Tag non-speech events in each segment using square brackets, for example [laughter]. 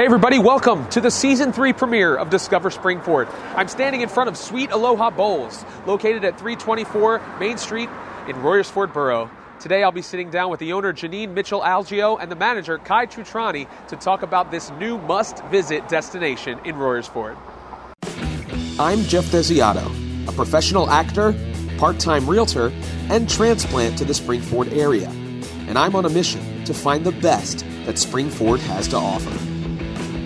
Hey, everybody, welcome to the season three premiere of Discover Springford. I'm standing in front of Sweet Aloha Bowls, located at 324 Main Street in Royersford Borough. Today, I'll be sitting down with the owner, Janine Mitchell Algio, and the manager, Kai Trutrani, to talk about this new must visit destination in Royersford. I'm Jeff Desiato, a professional actor, part time realtor, and transplant to the Springford area. And I'm on a mission to find the best that Springford has to offer.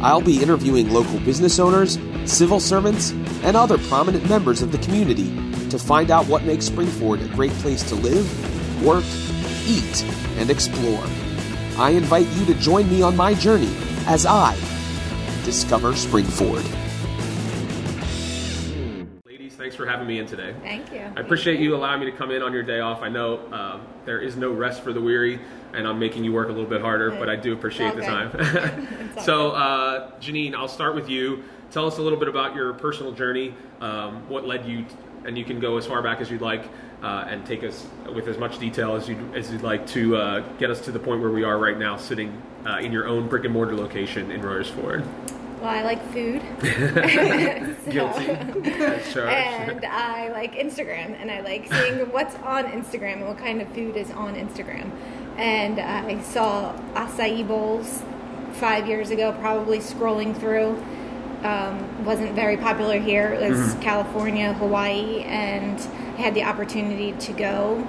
I'll be interviewing local business owners, civil servants, and other prominent members of the community to find out what makes Springford a great place to live, work, eat, and explore. I invite you to join me on my journey as I discover Springford. Thanks for having me in today. Thank you. I appreciate you allowing me to come in on your day off. I know uh, there is no rest for the weary, and I'm making you work a little bit harder, but I do appreciate the time. [laughs] [laughs] So, uh, Janine, I'll start with you. Tell us a little bit about your personal journey, um, what led you, t- and you can go as far back as you'd like, uh, and take us with as much detail as you as you'd like to uh, get us to the point where we are right now, sitting uh, in your own brick and mortar location in Royersford. Well, I like food. [laughs] [laughs] So- Guilty. And I like Instagram, and I like seeing what's on Instagram and what kind of food is on Instagram. And I saw acai bowls five years ago, probably scrolling through. Um, wasn't very popular here. It was Mm-hmm. California, Hawaii, and I had the opportunity to go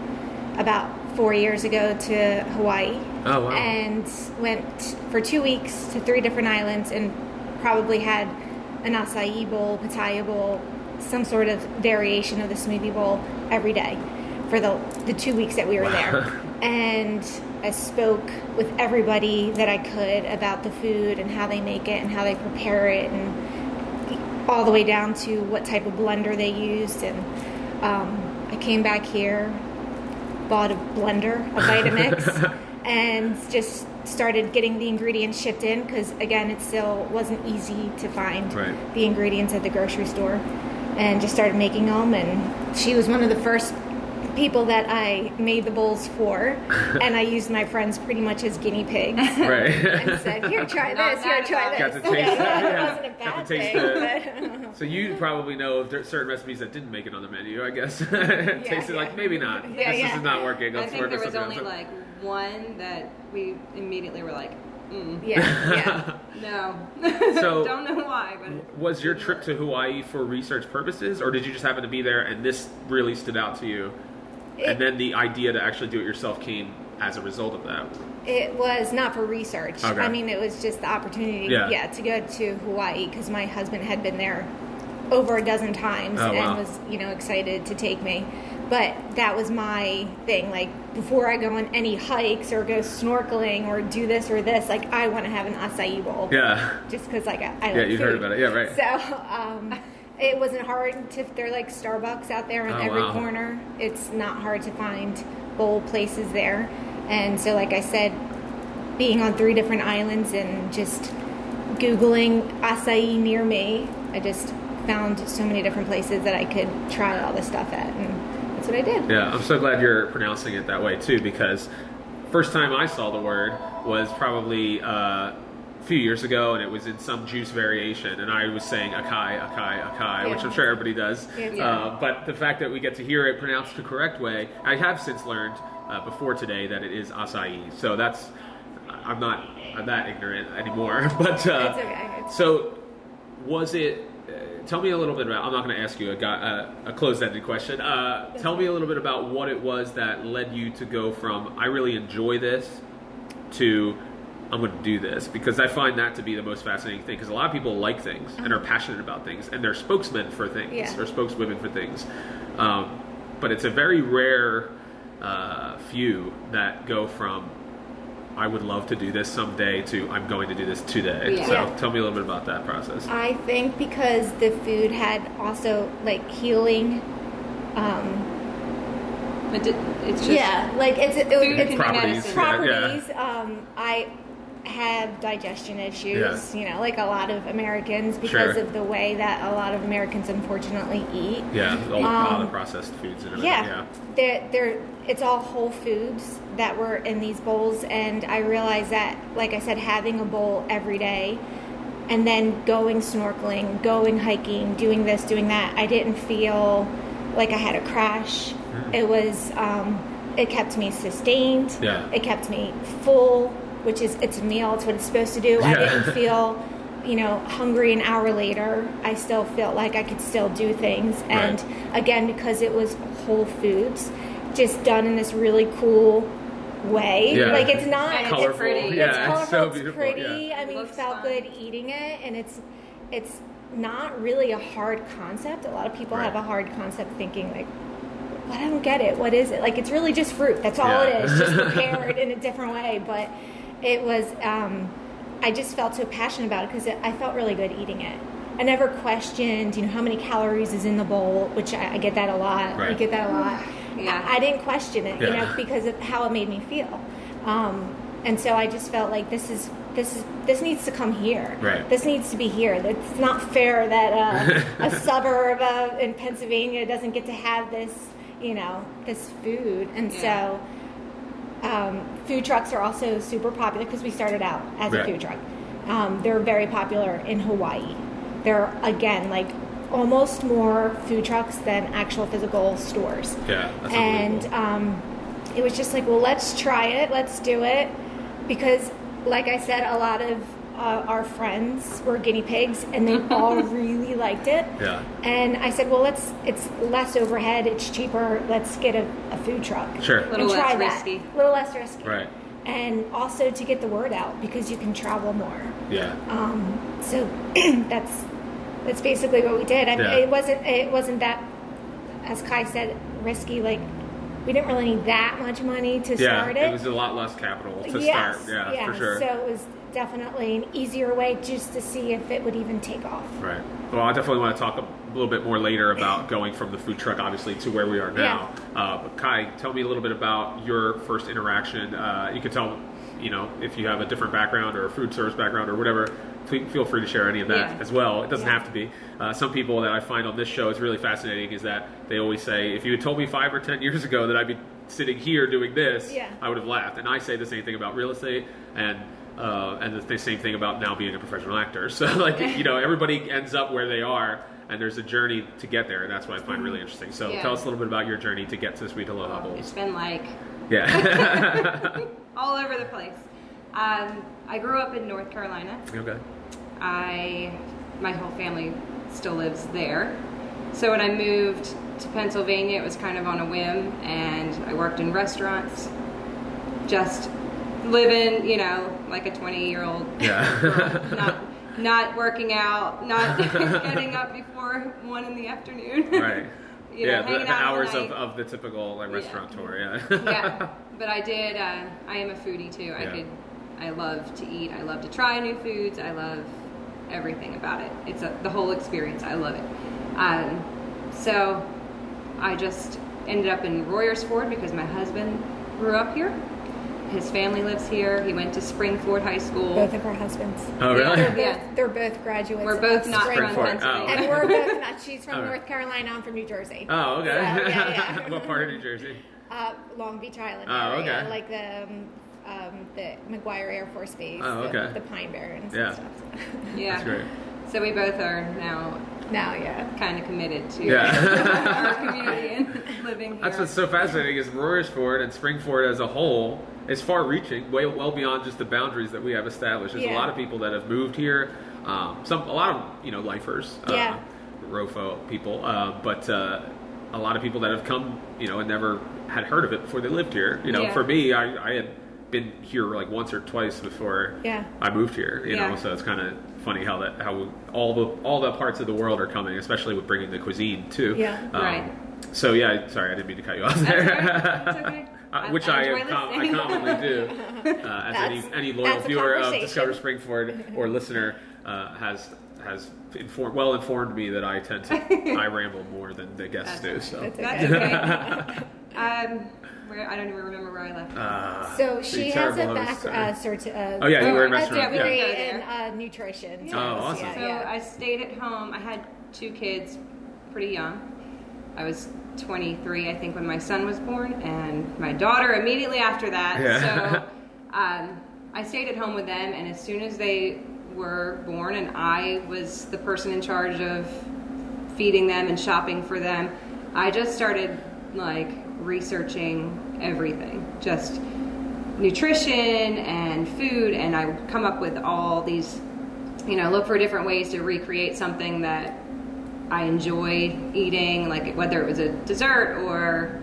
about four years ago to Hawaii. Oh, wow. And went for two weeks to three different islands and probably had an acai bowl, pitaya bowl, some sort of variation of the smoothie bowl every day for the the two weeks that we were there. [laughs] And I spoke with everybody that I could about the food and how they make it and how they prepare it and all the way down to what type of blender they used. And um, I came back here, bought a blender, a [laughs] Vitamix, [laughs] and just started getting the ingredients shipped in because again, it still wasn't easy to find Right. the ingredients at the grocery store, and just started making them. And she was one of the first people that I made the bowls for, [laughs] and I used my friends pretty much as guinea pigs. Right. and said, [laughs] "Here, try Not this. Here, bad try Got this." to taste [laughs] it. it Yeah. wasn't a bad thing. but- So you probably know of there- certain recipes that didn't make it on the menu, I guess. Taste it yeah. like maybe not. Yeah, this yeah. is not working. I Let's think work there with was only else. like one that we immediately were like, mm, yeah, yeah. [laughs] no. [laughs] So- don't know why, but Was your trip to Hawaii for research purposes, or did you just happen to be there and this really stood out to you? It- and then the idea to actually do it yourself came as a result of that. It was not for research. Okay. I mean, it was just the opportunity, Yeah. to go to Hawaii because my husband had been there over a dozen times Oh, wow. and was, you know, excited to take me. But that was my thing. Like before I go on any hikes or go snorkeling or do this or this, like I want to have an acai bowl. Yeah. Just because like I, I Yeah, like you've heard about it. Yeah, right. So um, it wasn't hard to. They're like Starbucks out there on Oh, every wow. corner. It's not hard to find bowl places there. And so, like I said, being on three different islands and just googling acai near me, I just found so many different places that I could try all this stuff at, and that's what I did. Yeah, I'm so glad you're pronouncing it that way too, because first time I saw the word was probably uh, a few years ago, and it was in some juice variation, and I was saying akai, akai, akai, which I'm sure everybody does. Yeah. Uh, but the fact that we get to hear it pronounced the correct way, I have since learned uh, before today that it is acai. So that's I'm not I'm that ignorant anymore. [laughs] But uh, It's okay. So was it? Tell me a little bit about. I'm not going to ask you a, uh, a closed-ended question. Uh, tell me a little bit about what it was that led you to go from I really enjoy this to I'm going to do this because I find that to be the most fascinating thing because a lot of people like things and are passionate about things and they're spokesmen for things Yeah. or spokeswomen for things, um, but it's a very rare uh, few that go from I would love to do this someday to I'm going to do this today. Yeah. So Yeah. tell me a little bit about that process. I think because the food had also like healing. Um, it it's just yeah, like it's it, was Food it's can be Properties, medicine. yeah. properties. Um, I have digestion issues, Yeah. you know, like a lot of Americans because Sure. of the way that a lot of Americans unfortunately eat. Yeah, all, all the Um, processed foods and everything. Yeah, Yeah. they're, they're, it's all whole foods that were in these bowls, and I realized that, like I said, having a bowl every day and then going snorkeling, going hiking, doing this, doing that, I didn't feel like I had a crash. It was, um, it kept me sustained. Yeah. It kept me full, which is it's a meal. It's what it's supposed to do. yeah. I didn't [laughs] feel, you know, hungry an hour later. I still felt like I could still do things. And again, because it was Whole Foods, just done in this really cool way. Yeah. Like it's not it's Colorful. pretty. Yeah, it's it's colorful, so it's pretty. yeah. I mean, Looks felt fun. good eating it, and it's it's not really a hard concept. A lot of people have a hard concept thinking like, "But I don't get it. What is it?" Like it's really just fruit. That's all Yeah. it is, just [laughs] prepared in a different way. But it was. Um, I just felt so passionate about it because I felt really good eating it. I never questioned, you know, how many calories is in the bowl, which I, I get that a lot. I get that a lot. Yeah. I, I didn't question it, you know, because of how it made me feel. Um, and so I just felt like this is this is this needs to come here. Right. This needs to be here. It's not fair that uh, a [laughs] suburb uh, in Pennsylvania doesn't get to have this, you know, this food. And Yeah. so um, food trucks are also super popular because we started out as Right. a food truck. Um, they're very popular in Hawaii. They're again like almost more food trucks than actual physical stores. Yeah, that's and um, it was just like, well, let's try it, let's do it, because, like I said, a lot of uh, our friends were guinea pigs, and they [laughs] all really liked it. Yeah. And I said, well, let's. It's less overhead. It's cheaper. Let's get a, a food truck. Sure. and Little try less that. risky. A little less risky. Right. And also to get the word out because you can travel more. Yeah. Um, so [clears throat] that's that's basically what we did. I mean, Yeah. it wasn't it wasn't that, as Kai said, risky. Like we didn't really need that much money to Yeah. start It it. was a lot less capital to yes, start. Yeah, yeah, for sure. So it was definitely an easier way just to see if it would even take off. Right. Well, I definitely want to talk a little bit more later about [laughs] going from the food truck, obviously, to where we are now. Uh, but Kai, tell me a little bit about your first interaction. Uh, you could tell, you know, if you have a different background or a food service background or whatever. Fe- Feel free to share any of that Yeah. as well. It doesn't Yeah. have to be. Uh, some people that I find on this show is really fascinating is that they always say, if you had told me five or ten years ago that I'd be sitting here doing this, Yeah. I would have laughed. And I say the same thing about real estate and uh, and the same thing about now being a professional actor. [laughs] So like you know everybody ends up where they are, and there's a journey to get there, and that's what I find really interesting. So tell us a little bit about your journey to get to Sweet Aloha It's been like Yeah. [laughs] [laughs] all over the place. Um, I grew up in North Carolina. okay. I, my whole family still lives there. So when I moved to Pennsylvania, it was kind of on a whim, and I worked in restaurants, just living, you know, like a 20 year old Yeah. [laughs] not not working out, not [laughs] getting up before one in the afternoon. right. [laughs] You know, yeah, the, the hours of, of the typical like Yeah. restaurateur. Yeah. yeah, but I did. Uh, I am a foodie too. I Yeah. could. I love to eat. I love to try new foods. I love everything about it. It's a, the whole experience. I love it. Um, so I just ended up in Royersford because my husband grew up here. His family lives here. He went to Springford High School. Both of our husbands. Oh really? They're both, Yeah. they're both graduates. We're both not from Springford. Pennsylvania. Oh. And we're [laughs] both not. She's from All right. North Carolina. I'm from New Jersey. Oh okay. So, yeah, yeah. [laughs] what part of New Jersey? Uh, Long Beach Island Oh, area, okay. like the um, um, the McGuire Air Force Base, Oh, the, okay. the Pine Barrens Yeah. and stuff. [laughs] yeah. That's great. So we both are now now, yeah. kind of committed to Yeah. our community [laughs] and living here. That's what's so fascinating is Royersford and Springford as a whole is far-reaching, way well beyond just the boundaries that we have established. There's a lot of people that have moved here, um, some a lot of you know lifers, Yeah. uh, Rofo people, uh, but uh, a lot of people that have come, you know, and never had heard of it before they lived here. You know, Yeah. for me, I, I had been here like once or twice before Yeah. I moved here. You know, so it's kind of funny how that how all the all the parts of the world are coming, especially with bringing the cuisine too. Yeah. Um, Right. So yeah, sorry, I didn't mean to cut you off there. [laughs] That's okay. Uh, I- which I I, com- I commonly do, [laughs] uh, as any, any loyal viewer of. Discover Springford [laughs] or listener uh, has has informed, well informed me that I tend to I ramble more than the guests do. That's So That's That's okay. okay. um, where I don't even remember where I left. uh, So she has a terrible back uh, sorry. cert- uh, Oh, yeah, you were in a restaurant, yeah. degree Yeah. in uh, nutrition. Oh, awesome. Yeah, So yeah. I stayed at home. I had two kids pretty young. I was 23, I think, when my son was born, and my daughter immediately after that. Yeah. So [laughs] um, I stayed at home with them, and as soon as they were born, and I was the person in charge of feeding them and shopping for them. I just started like researching everything, just nutrition and food, and I would come up with all these, you know, look for different ways to recreate something that I enjoy eating, like whether it was a dessert or,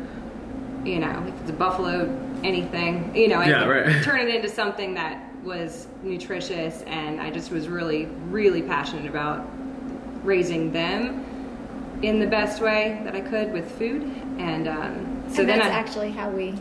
you know, if it's a buffalo, anything, you know, I Yeah, right. [laughs] turn it into something that was nutritious, and I just was really, really passionate about raising them in the best way that I could with food, and um, so and then that's I, actually how we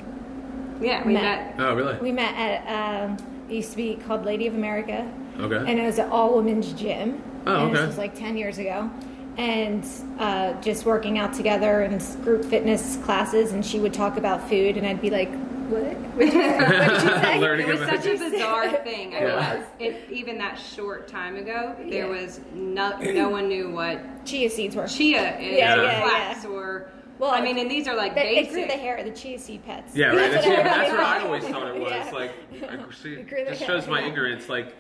yeah, we met. met. Oh, really? we met at um, it used to be called Lady of America, Okay. and it was an all women's gym. Oh, and okay. This was like ten years ago, and uh, just working out together in s- group fitness classes, and she would talk about food, and I'd be like, "What? [laughs] What did you, what did you say?" [laughs] It was about such a bizarre [laughs] thing. I Yeah. was. It, even that short time ago, there Yeah. was no, no one knew what Chia seeds were. chia is Yeah, yeah, flax yeah. or. Well, I mean, and these are like That- it basic. grew the hair, of the chia seed pets. Yeah, right. That's, what yeah, that's what I always thought it was. Yeah. Like, I, [laughs] see, It grew the just hair, shows my ignorance. Like,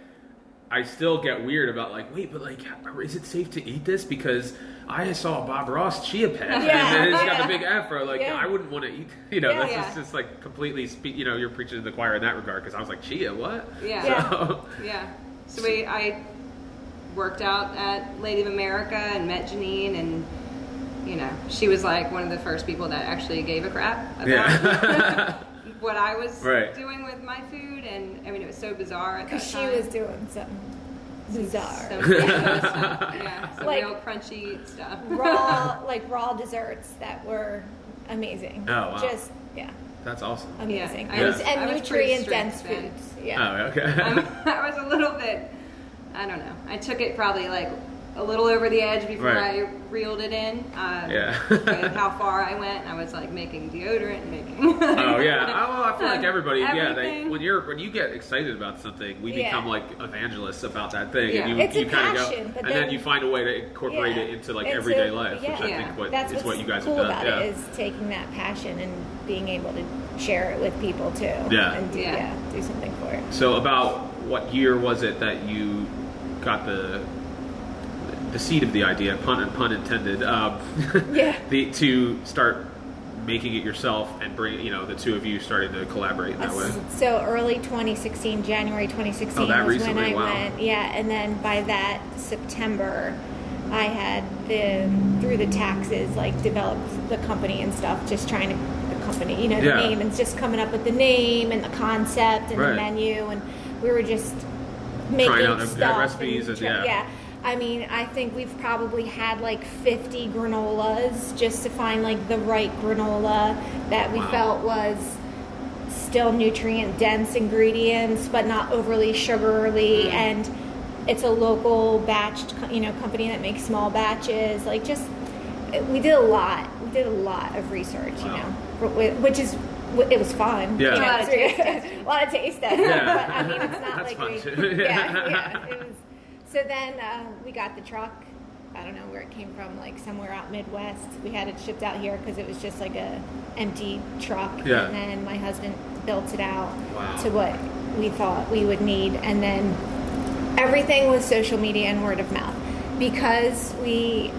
I still get weird about like, wait, but like, is it safe to eat this? Because I saw Bob Ross chia pet, Yeah, and then [laughs] it's got the big afro. Like, Yeah. I wouldn't want to eat. [laughs] You know, Yeah. that's Yeah. just, just like completely. Spe- you know, you're preaching to the choir in that regard. Because I was like, chia, what? Yeah. Yeah. So, Yeah. So we, I worked out at Lady of America and met Janine, and you know, she was like one of the first people that actually gave a crap about yeah. [laughs] what I was Right. doing with my food, and I mean, it was so bizarre Because she was doing something bizarre. Some bizarre. [laughs] Yeah, some Like- real crunchy stuff. raw, [laughs] like raw desserts that were amazing. Oh, wow. Just yeah, that's awesome. amazing. I and was- and I was nutrient dense foods. Yeah. Oh, okay. I'm, I was a little bit, I don't know. I took it probably like a little over the edge before Right. I reeled it in. Um, Yeah. how [laughs] far I went, I was like making deodorant, and making. [laughs] Oh yeah. Oh, well, I feel like everybody. Yeah, they, when you're when you get excited about something, we Yeah. become like evangelists about that thing, Yeah. and you It's a you kind of passion, go, and then then- you find a way to incorporate Yeah. it into like everyday a- life, yeah. which I think what That's is what you guys cool have done. about yeah. it is taking that passion and being able to share it with people too. Yeah. And do, Yeah. yeah. do something for it. So about what year was it that you got the the seed of the idea, pun pun intended, um, [laughs] Yeah. the to start making it yourself and bring you know the two of you starting to collaborate in that way. So early 2016, January 2016 Oh, was recently, when I wow. went. Yeah, and then by that September, I had the through the taxes like developed the company and stuff. Just trying to the company, you know, the Yeah. name and just coming up with the name and the concept and Right. the menu, and we were just making Trying out, stuff. recipes and- yeah. yeah. I mean, I think we've probably had like 50 granolas just to find like the right granola that we Wow. felt was still nutrient dense ingredients but not overly sugarly Mm. and it's a local batched you know company that makes small batches like just we did a lot we did a lot of research Wow. you know which is it was fun Yeah. you know, A lot of taste [laughs] a lot of taste testing Yeah. but I mean it's not [laughs] That's like fun we too. yeah yeah [laughs] it was so then uh, we got the truck I don't know where it came from, like somewhere out Midwest. We had it shipped out here because it was just like a empty truck, Yeah. and then my husband built it out Wow. to what we thought we would need, and then everything was social media and word of mouth because we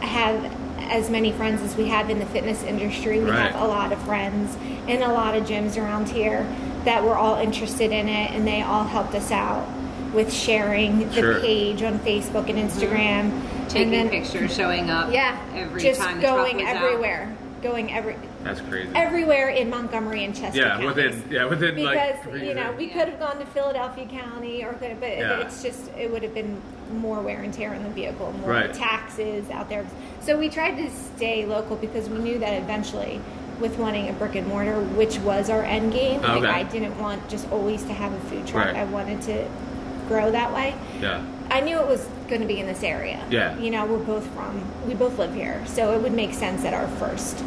have as many friends as we have in the fitness industry. We Right. have a lot of friends in a lot of gyms around here that were all interested in it, and they all helped us out with sharing the Sure. page on Facebook and Instagram, mm-hmm. Taking and then pictures, showing up. yeah, Every just time the truck going was out. everywhere, going every That's crazy. everywhere in Montgomery and Chester. yeah, counties. within yeah within because like you know we Yeah. could have gone to Philadelphia County or could have, but Yeah. it's just it would have been more wear and tear on the vehicle, more Right. taxes out there. So we tried to stay local because we knew that eventually. With wanting a brick and mortar, which was our end game, like Okay. I didn't want just always to have a food truck. Right. I wanted to grow that way. yeah I knew it was going to be in this area. Yeah. You know, we're both from, we both live here, so it would make sense that our first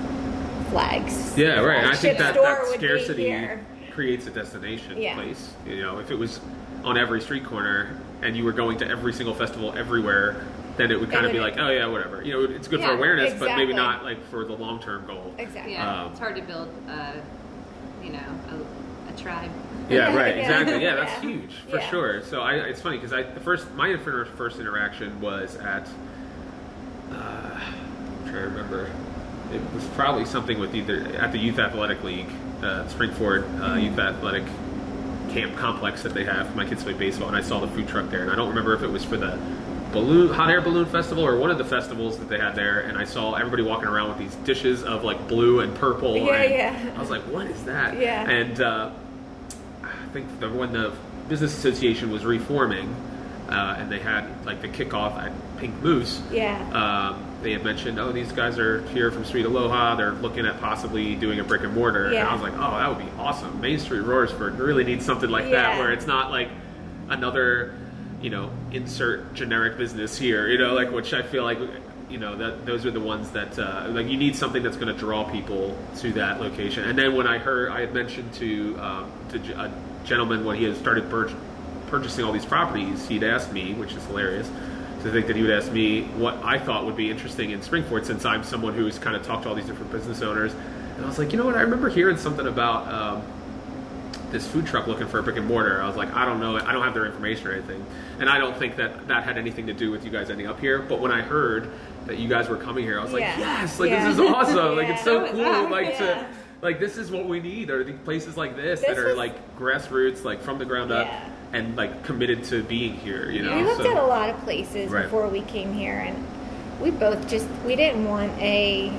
flags. yeah right. I think that that scarcity creates a destination Yeah. place. You know, if it was on every street corner and you were going to every single festival everywhere, then it would kind of be like, oh yeah, whatever. You know, it's good for Yeah, awareness, but maybe not like for the long term goal. Exactly. Yeah, Um, it's hard to build, a, you know, a, tribe. Yeah, [laughs] right. Exactly. Yeah, that's Yeah. huge for Yeah. sure. So I, it's funny because I the first my first interaction was at. Uh, I'm trying to remember. It was probably something with either at the Youth Athletic League, uh, Springford uh, Youth Athletic Camp complex that they have. My kids play baseball, and I saw the food truck there. And I don't remember if it was for the balloon hot air balloon festival or one of the festivals that they had there. And I saw everybody walking around with these dishes of like blue and purple. Yeah, and yeah. I was like, what is that? Yeah. And uh, think the, when the business association was reforming, uh, and they had like the kickoff at Pink Moose. Yeah. Um, they had mentioned, oh, these guys are here from Sweet Aloha. They're looking at possibly doing a brick and mortar. Yeah. And I was like, oh, that would be awesome. Main Street Royersford really needs something like that, where it's not like another, you know, insert generic business here. You know, like which I feel like. You know that those are the ones that uh, like you need something that's going to draw people to that location. And then when I heard, I had mentioned to um, to a gentleman when he had started pur- purchasing all these properties, he'd asked me, which is hilarious, to think that he would ask me what I thought would be interesting in Springford, since I'm someone who's kind of talked to all these different business owners. And I was like, you know what? I remember hearing something about um, this food truck looking for a brick and mortar. I was like, I don't know, I don't have their information or anything, and I don't think that that had anything to do with you guys ending up here. But when I heard that you guys were coming here, I was like, Yeah. yes, like Yeah. this is awesome. Like it's [laughs] so cool. Like Yeah. to like this is what we need are the places like this, This that are was- like grassroots, like from the ground up, and like committed to being here. You know, we looked so, at a lot of places Right. before we came here, and we both just we didn't want a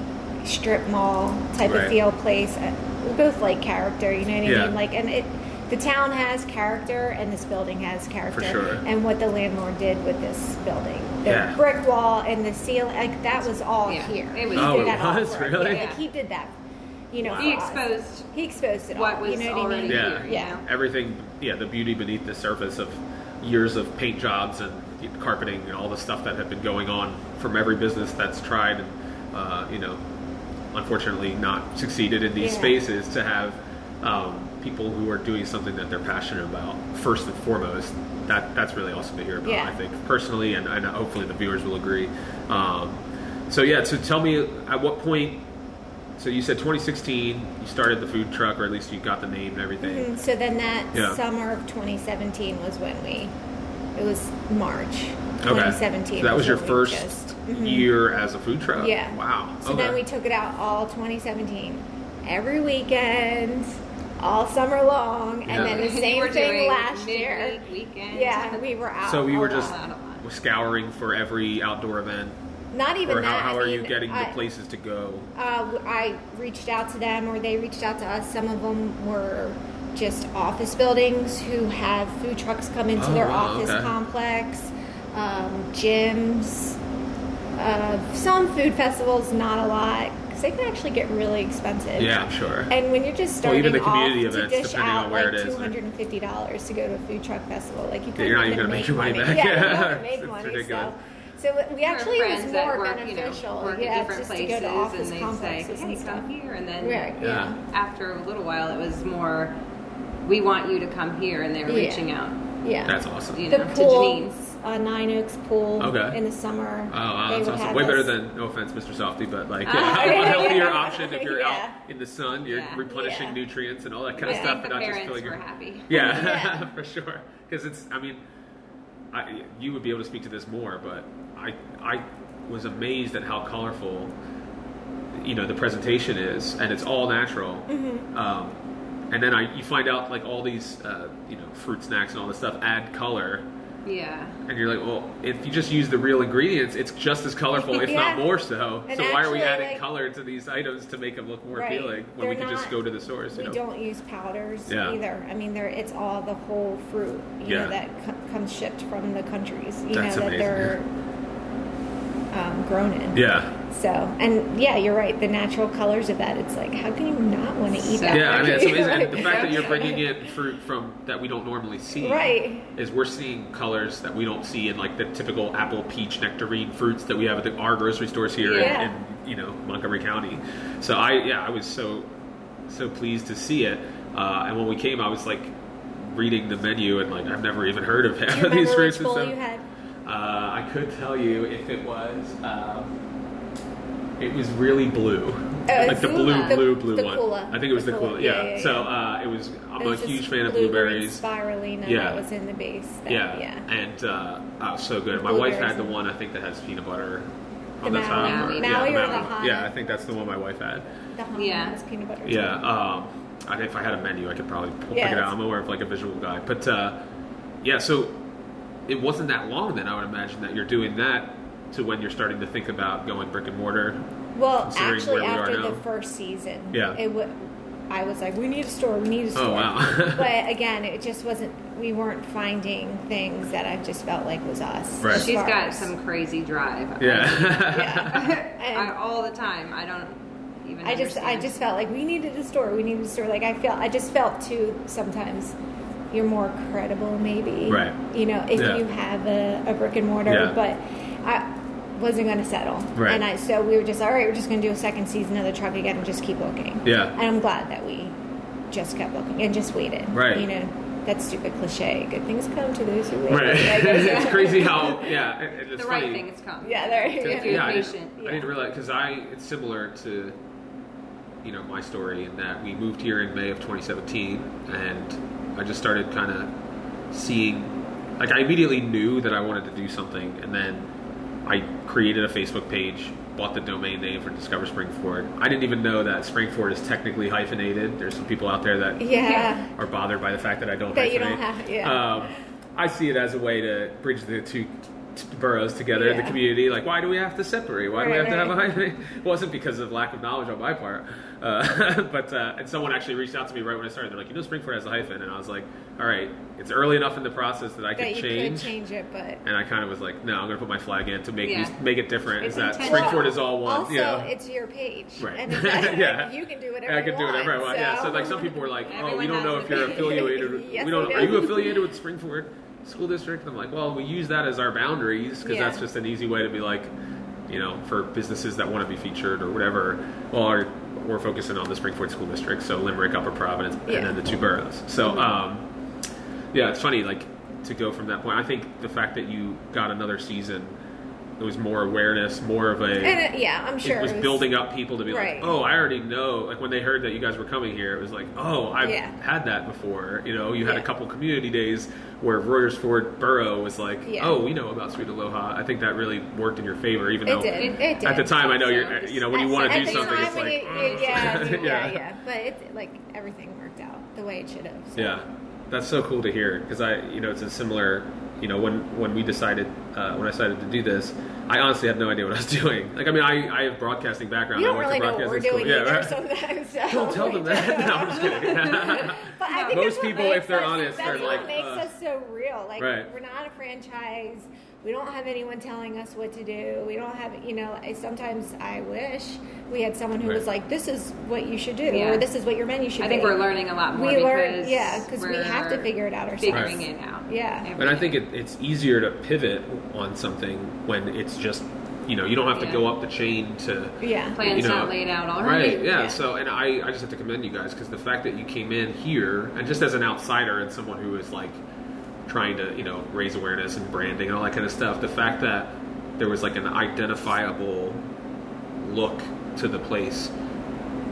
strip mall type Right. of feel place. Uh, We both like character, you know what I Yeah. mean? Like, and it the town has character, and this building has character. sure. And what the landlord did with this building, the Yeah. brick wall and the ceiling, like that was all Yeah, here. it was- he Oh, it that was? for. Really? Yeah, Yeah. like he did that. You know, He exposed He exposed it what all. was you know what I already mean? Yeah. here. you Yeah. know? everything yeah the beauty beneath the surface of years of paint jobs and carpeting and all the stuff that had been going on from every business that's tried and uh, you know unfortunately not succeeded in these Yeah. spaces to have um, people who are doing something that they're passionate about first and foremost that that's really awesome to hear about Yeah. i think personally and, and hopefully the viewers will agree um, so yeah so tell me at what point so you said 2016 you started the food truck or at least you got the name and everything Mhm. So then that Yeah. summer of 2017 was when we, it was March Okay. 2017. So that was your first just- mhm. year as a food truck. Yeah. Wow. So okay. then we took it out all 2017, every weekend, all summer long, Yeah. and then the [laughs] You same were thing doing last year. Weekend. Yeah, we were out. So we were just lot, a lot. scouring for every outdoor event, not even or how, that. how I are you mean, getting I- the places to go? Uh, I reached out to them, or they reached out to us. Some of them were just office buildings who have food trucks come into Oh, their wow, office okay. complex, um, gyms, uh, some food festivals, not a lot, because they can actually get really expensive. Yeah, sure. And when you're just Well, starting even the community off to dish depending on out where like two hundred and fifty dollars to go to a food truck festival, like you Yeah, you're not can't even gonna make your money back. Yeah, Yeah, you're not [laughs] it's- make it's money. ridiculous. So, so we actually it was friends that more work, you know, work yeah, at different places, to to and they say, complexes "Hey, and come here," and then Right, Yeah. yeah. after a little while, it was more, "We want you to come here," and they were Yeah. reaching out, Yeah. That's awesome. you the know, to pool, Janine's. uh, Nine Oaks pool Okay. in the summer. Oh, wow, that's awesome. have Way better than, no offense, Mr. Softee, but like Ah, yeah, a yeah, healthier yeah. option if you're [laughs] Yeah. out in the sun, you're Yeah. replenishing Yeah. nutrients and all that kind I of stuff, think and the not just feeling. were your. happy. [laughs] Yeah, Yeah. [laughs] for sure. Because it's, I mean, I, you would be able to speak to this more, but I, I was amazed at how colorful, you know, the presentation is, and it's all natural. Mm-hmm. Um, and then I, you find out like all these, uh, you know, fruit snacks and all this stuff add color, Yeah. and you're like, well, if you just use the real ingredients, it's just as colorful, if not [laughs] more so. And so why are we adding like- color to these items to make them look more Right. appealing when we They're can just go to the source? You We know? don't use powders Yeah. either. I mean, they're, it's all the whole fruit, you Yeah. know, that co- comes shipped from the countries, you That's know, amazing. they're [laughs] um, grown in. Yeah. So, and yeah, you're right. The natural colors of that, it's like, how can you not want to eat that? Yeah, I mean, it's [laughs] amazing. And the fact that you're bringing in fruit from that we don't normally see, Right. is we're seeing colors that we don't see in like the typical apple, peach, nectarine fruits that we have at the, our grocery stores here Yeah. in, in you know Montgomery County. So I yeah, I was so so pleased to see it. Uh, and when we came, I was like reading the menu and like I've never even heard of half [laughs] of these fruits and stuff. You had? Uh, I could tell you if it was. Um, It was really blue, Oh, like the blue, the- blue, blue the one. Kula. I think it was the, The Kula. Kula. Yeah. Yeah, yeah, So uh, it was. I'm It a was just huge fan of blueberries. Spirulina Yeah. that was in the base. That, Yeah. yeah. And uh, oh, so good. My wife had the one I think that has peanut butter The on the Maui. top. Maui. yeah, Maui or the Maui. Hana? Yeah, I think that's the one my wife had. The Hana Yeah. has peanut butter. Yeah. Um, and if I had a menu, I could probably pull, Yeah, pick it out. I'm more of like a visual guy. But uh, yeah, so it wasn't that long then. I would imagine that you're doing that to when you're starting to think about going brick and mortar. Well, actually, where we are after now. the first season, Yeah. it w- I was like, we need a store, we need a oh, store. Oh, wow. [laughs] but again, it just wasn't. We weren't finding things that I just felt like was us. Right. as She's far got as- some crazy drive. Yeah. Yeah. [laughs] I, And- all the time. I don't even. I just, I just felt like we needed a store. We needed a store. Like I felt, I just felt too. Sometimes you're more credible, maybe. Right. You know, if Yeah. you have a, a brick and mortar, Yeah. but I wasn't going to settle. Right. And I, so we were just all right. We're just going to do a second season of the truck again and just keep looking. Yeah. And I'm glad that we just kept looking and just waited. Right. You know, that stupid cliche. Good things come to those who wait. right. I guess. [laughs] it's crazy [laughs] how yeah. It, it- it's the funny. right thing has come. Yeah, there. Cause, Yeah. You're yeah, I didn't, patient. I didn't realize because I it's similar to you know my story in that we moved here in May of 2017 and I just started kind of seeing like I immediately knew that I wanted to do something and then I created a Facebook page bought the domain name for Discover Springford I didn't even know that Springford is technically hyphenated there's some people out there that Yeah. [laughs] are bothered by the fact that I don't That you hyphenate. don't have- yeah. Um, I see it as a way to bridge the two t- boroughs together in the community. Like, why do we have to separate? Why do we Right, have to have a right. hyphen? [laughs] It wasn't because of lack of knowledge on my part, uh, [laughs] but uh, and someone actually reached out to me right when I started. They're like, you know, Springford has a hyphen, and I was like, all right, it's early enough in the process that I That could you change. could change it, but And I kind of was like, no, I'm going to put my flag in to make Yeah. these, make it different. It's is that intentional. Springford is all one? Also, you know? it's your page, Right. And it's not- [laughs] Yeah. you can do whatever. I you can do whatever I want. want. Yeah. So like some people were like, "Oh, we don't know if you're affiliated. [laughs] Yes, we don't. we Are you affiliated with Springford School District?" And I'm like, "Well, we use that as our boundaries because Yeah. that's just an easy way to be like, you know, for businesses that want to be featured or whatever. Well, our, we're focusing on the Springford School District, so Limerick, Upper Providence, Yeah. and then the two boroughs. So, um, yeah, it's funny like to go from that point. I think the fact that you got another season. It was more awareness, more of a And uh, yeah, I'm sure it was, building up people to be Right. like, oh, I already know. Like when they heard that you guys were coming here, it was like, oh, I've Yeah. had that before. You know, you had a couple community days where Royersford Borough was like, Yeah. oh, we know about Sweet Aloha. I think that really worked in your favor, even It though did. It, it did. at the time I know you're, you know, when you want to do something, it's like, you- "Ugh." yeah, [laughs] yeah, yeah, yeah. But it like everything worked out the way it should have. so. Yeah, that's so cool to hear because I, you know, it's a similar. You know, when when we decided uh, when I decided to do this, I honestly had no idea what I was [laughs] doing. Like, I mean, I, I have broadcasting background. You I don't went really to know what we're broadcasting doing school. either right. sometimes. So. [laughs] Don't tell them that. [laughs] no, I'm just kidding. But I think Most people, if they're us- honest, that's are what like, makes uh, us so real. Like Right. we're not a franchise. We don't have anyone telling us what to do. We don't have, you know. Sometimes I wish we had someone who Right. was like, "This is what you should do," Yeah. or "This is what your menu should I be." think we're learning a lot more We because learn, yeah, because we have to figure it out ourselves. figuring it out. Yeah. every And I think it, it's easier to pivot on something when it's just, you know, you don't have to Yeah. go up the chain to. Yeah. Plans you know, not laid out already. Right, yeah. Yeah. So, and I, I just have to commend you guys because the fact that you came in here, and just as an outsider and someone who is like trying to, you know, raise awareness and branding and all that kind of stuff, the fact that there was like an identifiable look to the place,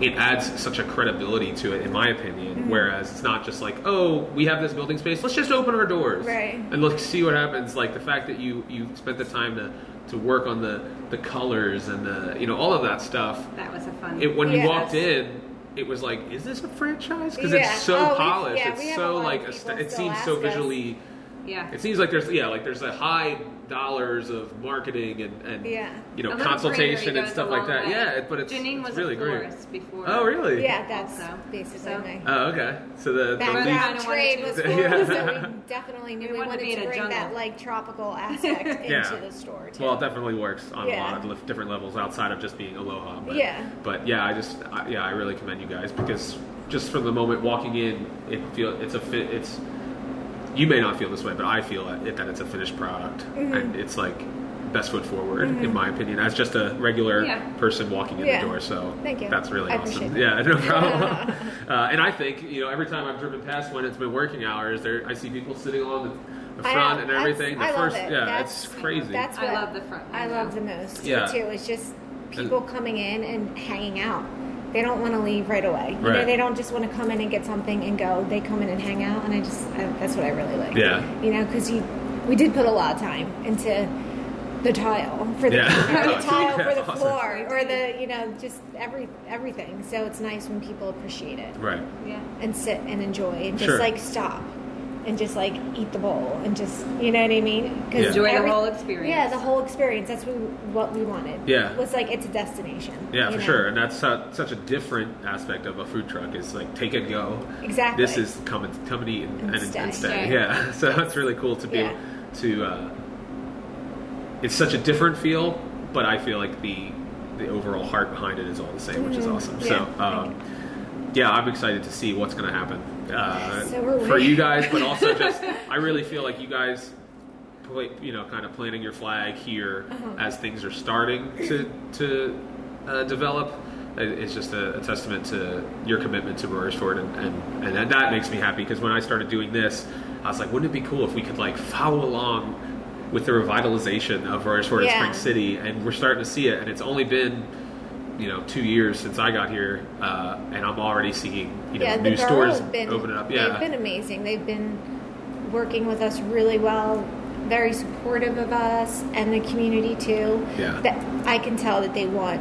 it adds such a credibility to it, in my opinion. Mm-hmm. Whereas it's not just like, oh, we have this building space, let's just open our doors Right. and let's see what happens. Like the fact that you you spent the time to to work on the the colors and the you know all of that stuff. that was a fun. It when you Yes. walked in. It was like, is this a franchise? Because Yeah. it's so Oh, polished. yeah, it's so like aesth- it seems so visually us. Visually. yeah. It seems like there's yeah like there's a high dollars of marketing and and Yeah. you know consultation and stuff like that. way. Yeah, it- but it's, Janine it's was really a great. before. Oh really? Yeah, that's Also. basically So- my Oh okay. So the, the background leaf- kinda trade to- was [laughs] Yeah. cool, so we definitely knew We we, wanted to wanted be to in bring jungle. that like tropical [laughs] aspect into the store too. Well, it definitely works on a lot of different levels outside of just being aloha. But, Yeah. But yeah, I just I, yeah, I really commend you guys because just from the moment walking in, it feel it's a fit. It's you may not feel this way, but I feel it, that it's a finished product, Mm-hmm. and it's like best foot forward in my opinion as just a regular Yeah. person walking in Yeah. the door. So Thank you. That's really I awesome. appreciate Yeah, no problem. [laughs] uh, and I think you know every time I've driven past when it's been working hours, there I see people sitting on the, the front know, and everything. The I love first, it. yeah, That's- it's crazy. That's I what love the front I love the most Yeah. too. It's just people coming in and hanging out. They don't want to leave right away. You know, they don't just want to come in and get something and go. They come in and hang out, and I just I, that's what I really like. Yeah. You know, because you we did put a lot of time into the tile for the, Yeah. or [laughs] the [laughs] tile for the Awesome. floor or the you know just every everything. So it's nice when people appreciate it Right. Yeah. and sit and enjoy and just Sure. like stop and just like eat the bowl and just you know what I mean? 'Cause Yeah. Enjoy the whole experience. Yeah, the whole experience. That's what we, what we wanted. Yeah. was like it's a destination. Yeah, for know? sure, and that's su- such a different aspect of a food truck. Is like take and go. Exactly. This is come and come and eat and, And and, stay. and stay. Stay. Yeah, [laughs] so it's really cool to be Yeah. to. Uh, it's such a different feel, but I feel like the the overall heart behind it is all the same, which is Mhm. awesome. Yeah, So, um, yeah, I'm excited to see what's going to happen uh, So for you guys, but also [laughs] just I really feel like you guys. Play, you know, kind of planting your flag here Uh-huh. as things are starting to to uh, develop. It's just a, a testament to your commitment to Royersford, and, and, and that makes me happy because when I started doing this, I was like, wouldn't it be cool if we could like follow along with the revitalization of Royersford Yeah. and Spring City? And we're starting to see it, and it's only been you know two years since I got here, uh, and I'm already seeing you know yeah, new stores has been opening up. Yeah, they've been amazing. They've been working with us really well, very supportive of us and the community too. Yeah. that I can tell that they want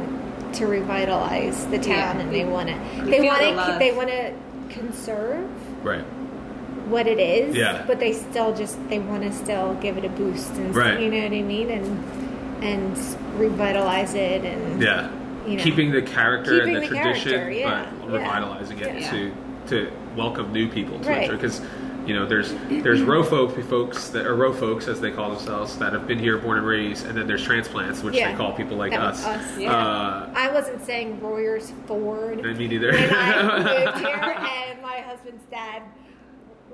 to revitalize the town Yeah, and they want to they want to they want to conserve right. what it is, Yeah. but they still just they want to still give it a boost and Right. you know what I mean and and revitalize it and Yeah. You know. Keeping the character Keeping and the, the tradition, yeah, but yeah. revitalizing it Yeah. to to welcome new people to Right. it. Because you know, there's there's row folk folks that are Ro folks as they call themselves that have been here, born and raised, and then there's transplants, which they call people like That us. us. Uh, I wasn't saying Royers Ford and me neither. when I [laughs] moved here, and my husband's dad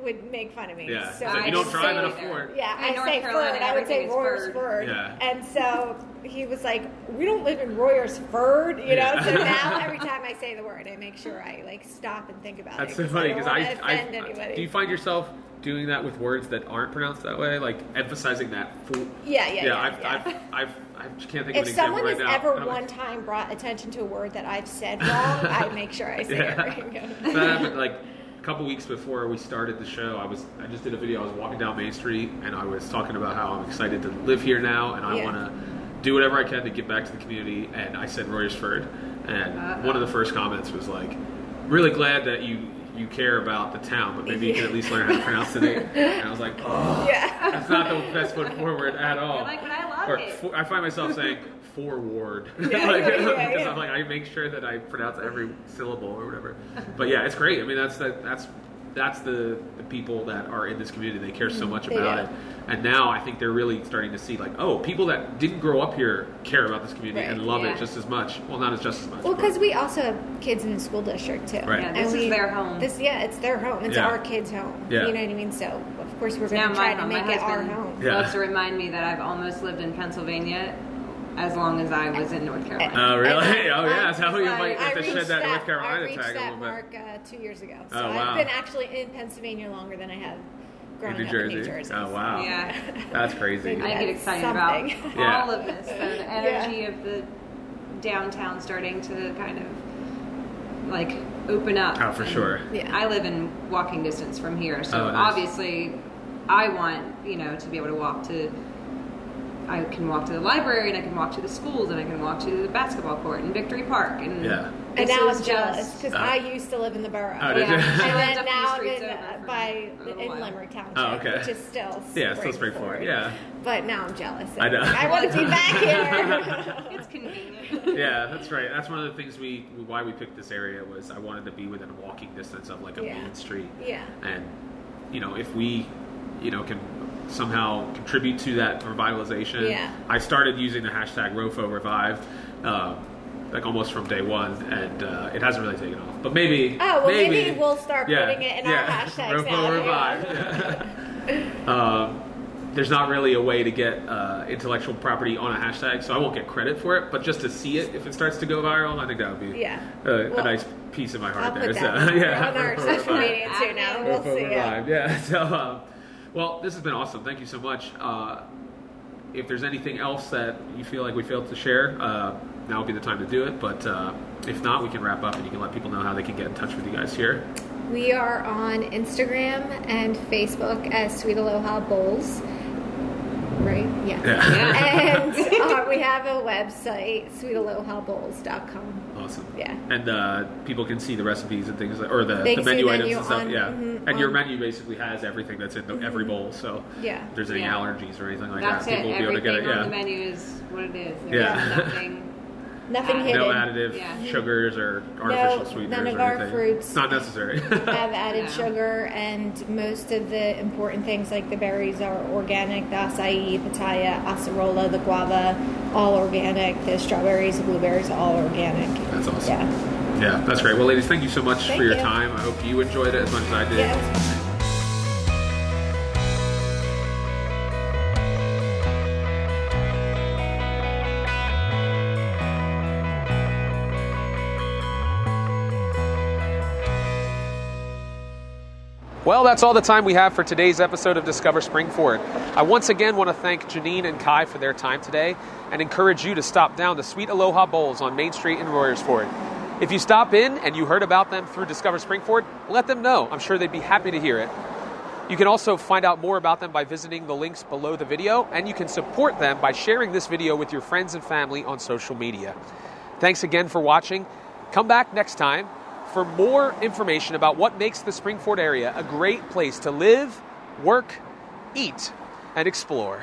would make fun of me. Yeah. so It's like, I you don't just drive say- in a. Ford. Yeah, In I North say Carolina, Ford. I would say everything is Royers Ford. Ford. Yeah. And so he was like, "We don't live in Royers Ford," you know. Yeah. So now [laughs] every time I say the word, I make sure I like stop and think about That's it. That's so funny because I, I, don't I, do you find yourself doing that with words that aren't pronounced that way, like emphasizing that? Full, Yeah, yeah, yeah, I've, yeah. I've, I've, I can't think of if an example someone right has now. ever and I'm one like- time brought attention to a word that I've said wrong, I make sure I say it [laughs] Yeah. right. So that happened like a couple weeks before we started the show. I was I just did a video. I was walking down Main Street and I was talking about how I'm excited to live here now and I Yeah. want to do whatever I can to give back to the community. And I said Royersford, and one of the first comments was like, "Really glad that you." You care about the town, but maybe you can at least learn how to pronounce the name. And I was like, [laughs] "Oh, yeah. that's not the best foot forward at all." Like, but I love or for, I find myself saying [laughs] forward [laughs] Yeah, like, yeah, [laughs] yeah, because yeah. I'm like I make sure that I pronounce every syllable or whatever. But yeah, it's great. I mean, that's that, that's that's the, the people that are in this community. They care so mm-hmm. much about do. it, and now I think they're really starting to see like, oh, people that didn't grow up here care about this community Right, and love yeah. it just as much. Well, not as just as much. Well, because we also have kids in the school district too. Right. Yeah, And this is we- their home. This, yeah, it's their home. It's Yeah. our kids' home. Yeah. You know what I mean? So of course we're now going to my try to make it our husband home. Yeah. loves to remind me that I've almost lived in Pennsylvania as long as I was in North Carolina. Oh, really? And [laughs] oh, yeah. So you might have to shed that, North I Carolina reached tag a that little bit. mark uh, two years ago. So Oh, wow. I've been actually in Pennsylvania longer than I have growing In New up Jersey. in New Jersey. Oh, wow. Yeah. [laughs] That's crazy. I get excited something. about Yeah. all of this. The, [laughs] the energy of the downtown starting to kind of like open up. Oh, for And sure. Yeah. I live in walking distance from here, so Oh, nice. obviously I want, you know, to be able to walk to I can walk to the library and I can walk to the schools and I can walk to the basketball court in Victory Park and Yeah. And now I'm jealous because Oh. I used to live in the borough. Oh, did Yeah. you? And then now I'm in uh, by me for a little in while. Limerick Township, Oh, okay. which is still Yeah, still Springford. Yeah. But now I'm jealous. I know. I want to be back [laughs] here. it's convenient. yeah, that's right. That's one of the things we why we picked this area was I wanted to be within walking distance of like a Yeah. main street, yeah. and you know if we, you know, can somehow contribute to that revitalization. Yeah. I started using the hashtag Rofo Revived. Um, like almost from day one, and uh, it hasn't really taken off. But maybe, Oh, well, maybe we'll start yeah, putting it in our yeah. [laughs] hashtags Rofo now, Revived. [laughs] [laughs] um, there's not really a way to get uh, intellectual property on a hashtag, so I won't get credit for it. But just to see it, if it starts to go viral, I think that would be Yeah. a, a nice piece of my heart I'll there. so, yeah, on our social media too now. We'll see. Revived, Yeah. So, um, well, this has been awesome. Thank you so much. Uh, if there's anything else that you feel like we failed to share, uh, now would be the time to do it. But uh, if not, we can wrap up and you can let people know how they can get in touch with you guys here. We are on Instagram and Facebook as Sweet Aloha Bowls. Right? Yeah. Yeah. And [laughs] uh, we have a website, sweetalohabowls.com. Awesome. Yeah. And uh, people can see the recipes and things, like, or the, the can menu items menu and stuff. on- yeah. mhm, and your menu basically has everything that's in the, every bowl. So Yeah. if there's any Yeah. allergies or anything like That's that, it. people will be able to get it. Yeah. the menu is what it is. There's Yeah. Nothing. Nothing Uh, hidden. No additive Yeah. sugars or artificial sweeteners none of or our fruits It's not necessary. [laughs] have added No. sugar, and most of the important things like the berries are organic. The acai, pitaya, acerola, the guava, all organic. The strawberries, the blueberries, all organic. That's awesome. Yeah. Yeah, that's great. Well, ladies, thank you so much Thank for your you. time. I hope you enjoyed it as much as I did. Yeah, Well, that's all the time we have for today's episode of Discover Springford. I once again want to thank Janine and Kai for their time today and encourage you to stop down to Sweet Aloha Bowls on Main Street in Royersford. If you stop in and you heard about them through Discover Springford, let them know. I'm sure they'd be happy to hear it. You can also find out more about them by visiting the links below the video, and you can support them by sharing this video with your friends and family on social media. Thanks again for watching. Come back next time for more information about what makes the Springford area a great place to live, work, eat, and explore.